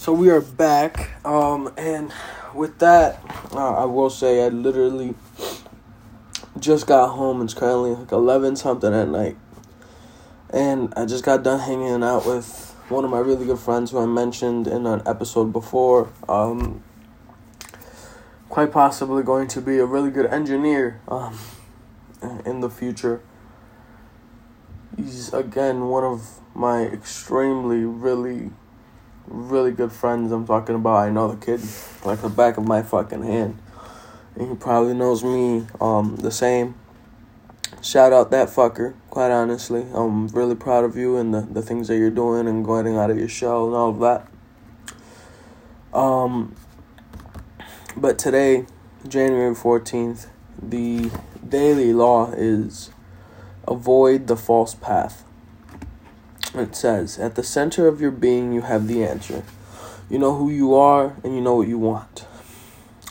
So we are back, um, and with that, uh, I will say I literally just got home. It's currently like eleven something at night, and I just got done hanging out with one of my really good friends who I mentioned in an episode before. Um, quite possibly going to be a really good engineer um, in the future. He's again one of my extremely really really good friends I'm talking about. I know the kid like the back of my fucking hand. And he probably knows me um the same. Shout out that fucker, quite honestly. I'm really proud of you and the, the things that you're doing and going out of your shell and all of that. Um but today, January 14th, the daily law is avoid the false path. It says, At the center of your being, you have the answer. You know who you are and you know what you want.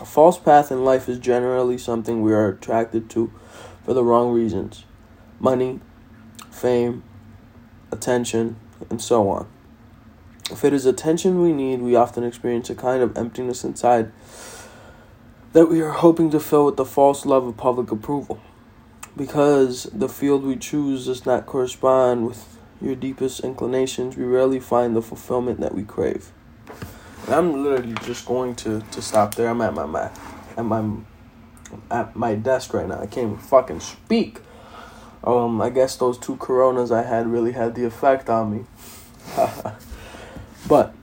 A false path in life is generally something we are attracted to for the wrong reasons money, fame, attention, and so on. If it is attention we need, we often experience a kind of emptiness inside that we are hoping to fill with the false love of public approval. Because the field we choose does not correspond with your deepest inclinations, we rarely find the fulfillment that we crave. And I'm literally just going to, to stop there. I'm at my, my at my at my desk right now. I can't even fucking speak. Um, I guess those two coronas I had really had the effect on me. but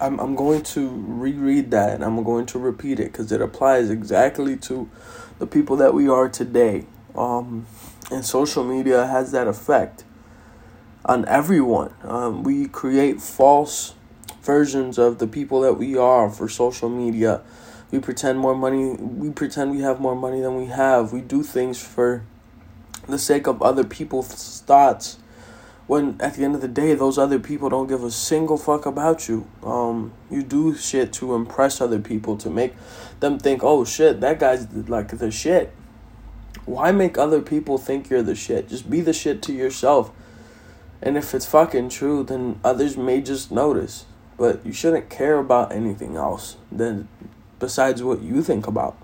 I'm I'm going to reread that and I'm going to repeat it because it applies exactly to the people that we are today. Um, and social media has that effect on everyone. Um, we create false versions of the people that we are for social media. We pretend more money. We pretend we have more money than we have. We do things for the sake of other people's thoughts. When at the end of the day, those other people don't give a single fuck about you. Um, you do shit to impress other people to make them think, oh shit, that guy's like the shit why make other people think you're the shit? Just be the shit to yourself. And if it's fucking true, then others may just notice. But you shouldn't care about anything else than besides what you think about.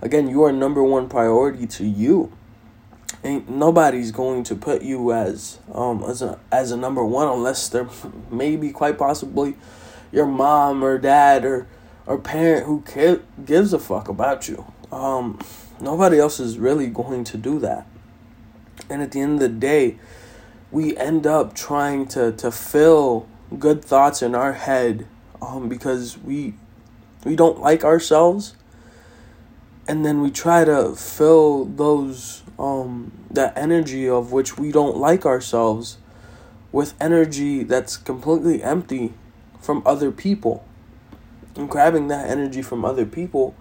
Again, you are number one priority to you. Ain't nobody's going to put you as um as a as a number one unless they're maybe quite possibly your mom or dad or or parent who care, gives a fuck about you. Um Nobody else is really going to do that. And at the end of the day, we end up trying to, to fill good thoughts in our head um, because we we don't like ourselves and then we try to fill those um that energy of which we don't like ourselves with energy that's completely empty from other people and grabbing that energy from other people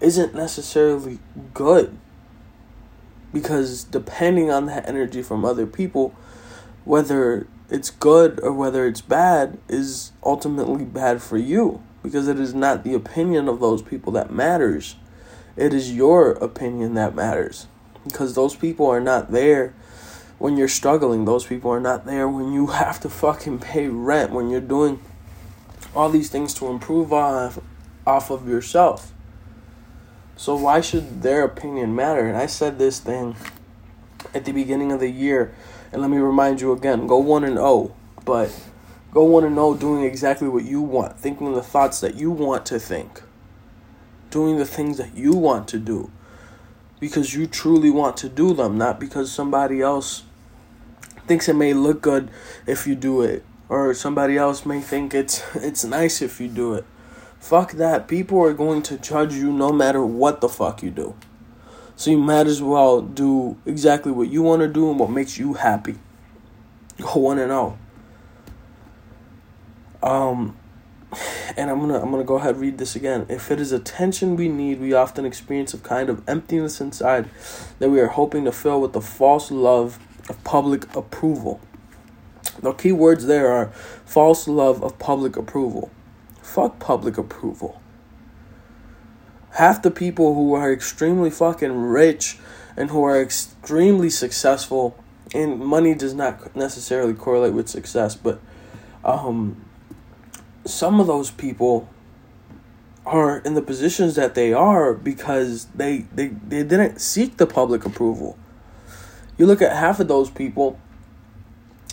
isn't necessarily good. Because depending on that energy from other people, whether it's good or whether it's bad, is ultimately bad for you. Because it is not the opinion of those people that matters, it is your opinion that matters. Because those people are not there when you're struggling, those people are not there when you have to fucking pay rent, when you're doing all these things to improve off, off of yourself. So why should their opinion matter? And I said this thing at the beginning of the year, and let me remind you again: go one and zero, oh, but go one and zero, oh doing exactly what you want, thinking the thoughts that you want to think, doing the things that you want to do, because you truly want to do them, not because somebody else thinks it may look good if you do it, or somebody else may think it's it's nice if you do it. Fuck that. People are going to judge you no matter what the fuck you do. So you might as well do exactly what you want to do and what makes you happy. Go one and all. Um and I'm gonna I'm gonna go ahead and read this again. If it is attention we need, we often experience a kind of emptiness inside that we are hoping to fill with the false love of public approval. The key words there are false love of public approval. Fuck public approval. Half the people who are extremely fucking rich and who are extremely successful, and money does not necessarily correlate with success, but Um, some of those people are in the positions that they are because they, they, they didn't seek the public approval. You look at half of those people,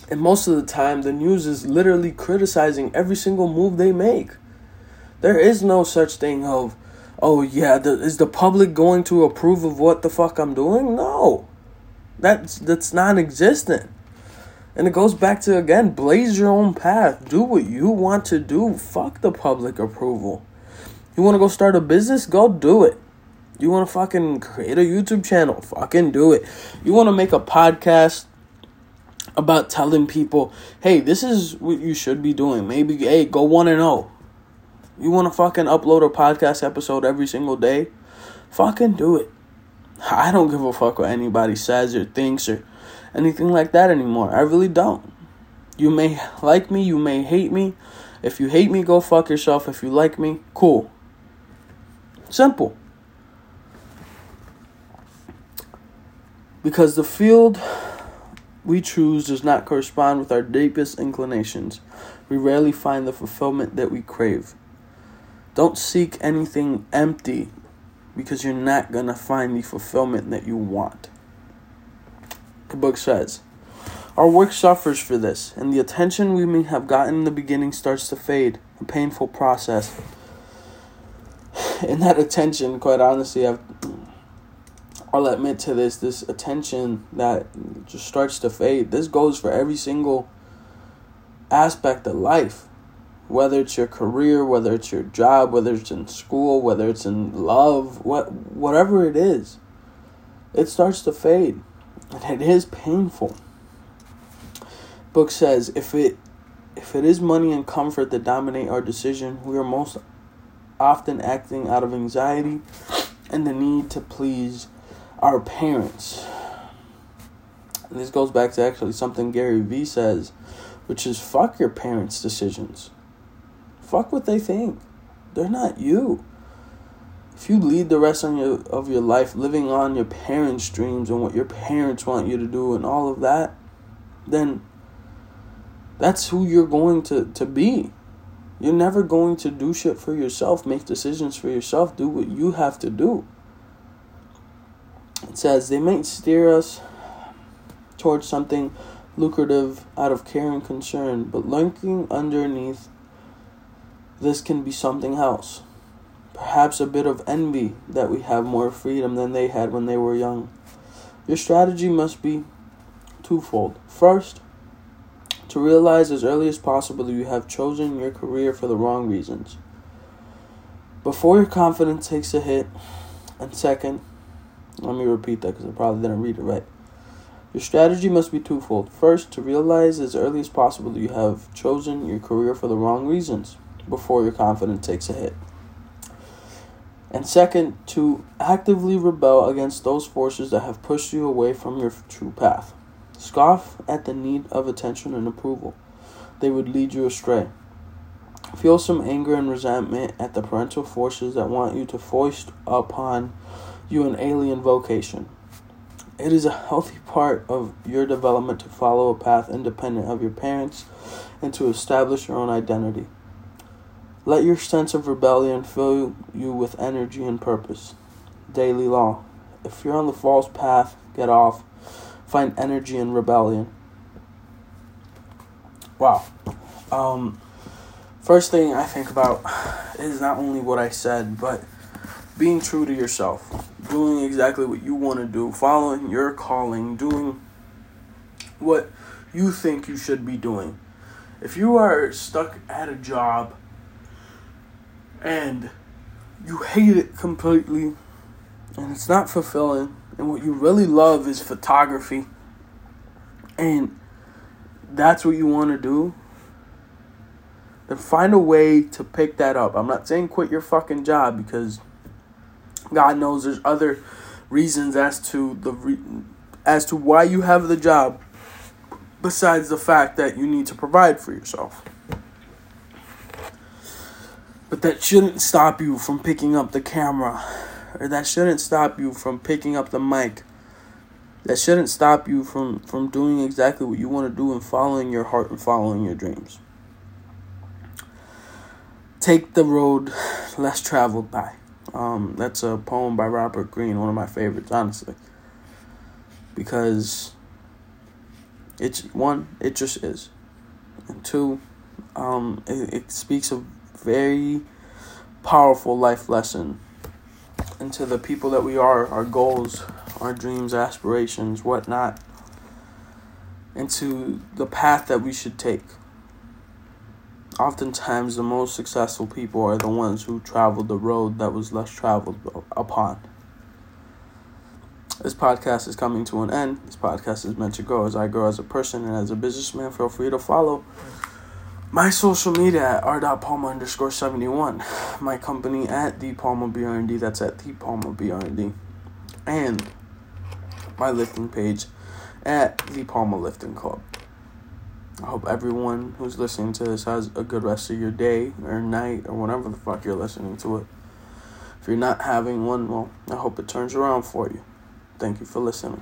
and most of the time, the news is literally criticizing every single move they make. There is no such thing of, oh yeah, the, is the public going to approve of what the fuck I'm doing? No, that's that's non-existent. And it goes back to again, blaze your own path. Do what you want to do. Fuck the public approval. You want to go start a business? Go do it. You want to fucking create a YouTube channel? Fucking do it. You want to make a podcast about telling people, hey, this is what you should be doing. Maybe, hey, go 1 and 0. You want to fucking upload a podcast episode every single day? Fucking do it. I don't give a fuck what anybody says or thinks or anything like that anymore. I really don't. You may like me, you may hate me. If you hate me, go fuck yourself. If you like me, cool. Simple. Because the field we choose does not correspond with our deepest inclinations, we rarely find the fulfillment that we crave. Don't seek anything empty because you're not going to find the fulfillment that you want. The book says, Our work suffers for this, and the attention we may have gotten in the beginning starts to fade, a painful process. And that attention, quite honestly, I've, I'll admit to this, this attention that just starts to fade. This goes for every single aspect of life whether it's your career, whether it's your job, whether it's in school, whether it's in love, what whatever it is, it starts to fade. And it is painful. Book says if it if it is money and comfort that dominate our decision, we are most often acting out of anxiety and the need to please our parents. And this goes back to actually something Gary Vee says, which is fuck your parents' decisions. Fuck what they think. They're not you. If you lead the rest of your, of your life living on your parents' dreams and what your parents want you to do and all of that, then that's who you're going to, to be. You're never going to do shit for yourself, make decisions for yourself, do what you have to do. It says they might steer us towards something lucrative out of care and concern, but lurking underneath this can be something else. Perhaps a bit of envy that we have more freedom than they had when they were young. Your strategy must be twofold. First, to realize as early as possible that you have chosen your career for the wrong reasons. Before your confidence takes a hit, and second, let me repeat that because I probably didn't read it right. Your strategy must be twofold. First, to realize as early as possible that you have chosen your career for the wrong reasons before your confidence takes a hit. And second, to actively rebel against those forces that have pushed you away from your true path. Scoff at the need of attention and approval. They would lead you astray. Feel some anger and resentment at the parental forces that want you to foist upon you an alien vocation. It is a healthy part of your development to follow a path independent of your parents and to establish your own identity. Let your sense of rebellion fill you with energy and purpose. Daily law. If you're on the false path, get off. Find energy in rebellion. Wow. Um, first thing I think about is not only what I said, but being true to yourself. Doing exactly what you want to do. Following your calling. Doing what you think you should be doing. If you are stuck at a job and you hate it completely and it's not fulfilling and what you really love is photography. And that's what you want to do? Then find a way to pick that up. I'm not saying quit your fucking job because god knows there's other reasons as to the re- as to why you have the job besides the fact that you need to provide for yourself but that shouldn't stop you from picking up the camera, or that shouldn't stop you from picking up the mic. That shouldn't stop you from, from doing exactly what you want to do and following your heart and following your dreams. take the road less traveled by. Um, that's a poem by Robert Greene, one of my favorites, honestly. Because it's one, it just is. And two, um, it, it speaks a very powerful life lesson into the people that we are, our goals, our dreams, aspirations, whatnot, into the path that we should take. Oftentimes, the most successful people are the ones who traveled the road that was less traveled upon. This podcast is coming to an end. This podcast is meant to grow as I grow as a person and as a businessman. Feel free to follow my social media at r.palma underscore 71. My company at the Palma BRND. That's at the Palma BRND. And my lifting page at the Palma Lifting Club. I hope everyone who's listening to this has a good rest of your day or night or whatever the fuck you're listening to it. If you're not having one, well, I hope it turns around for you. Thank you for listening.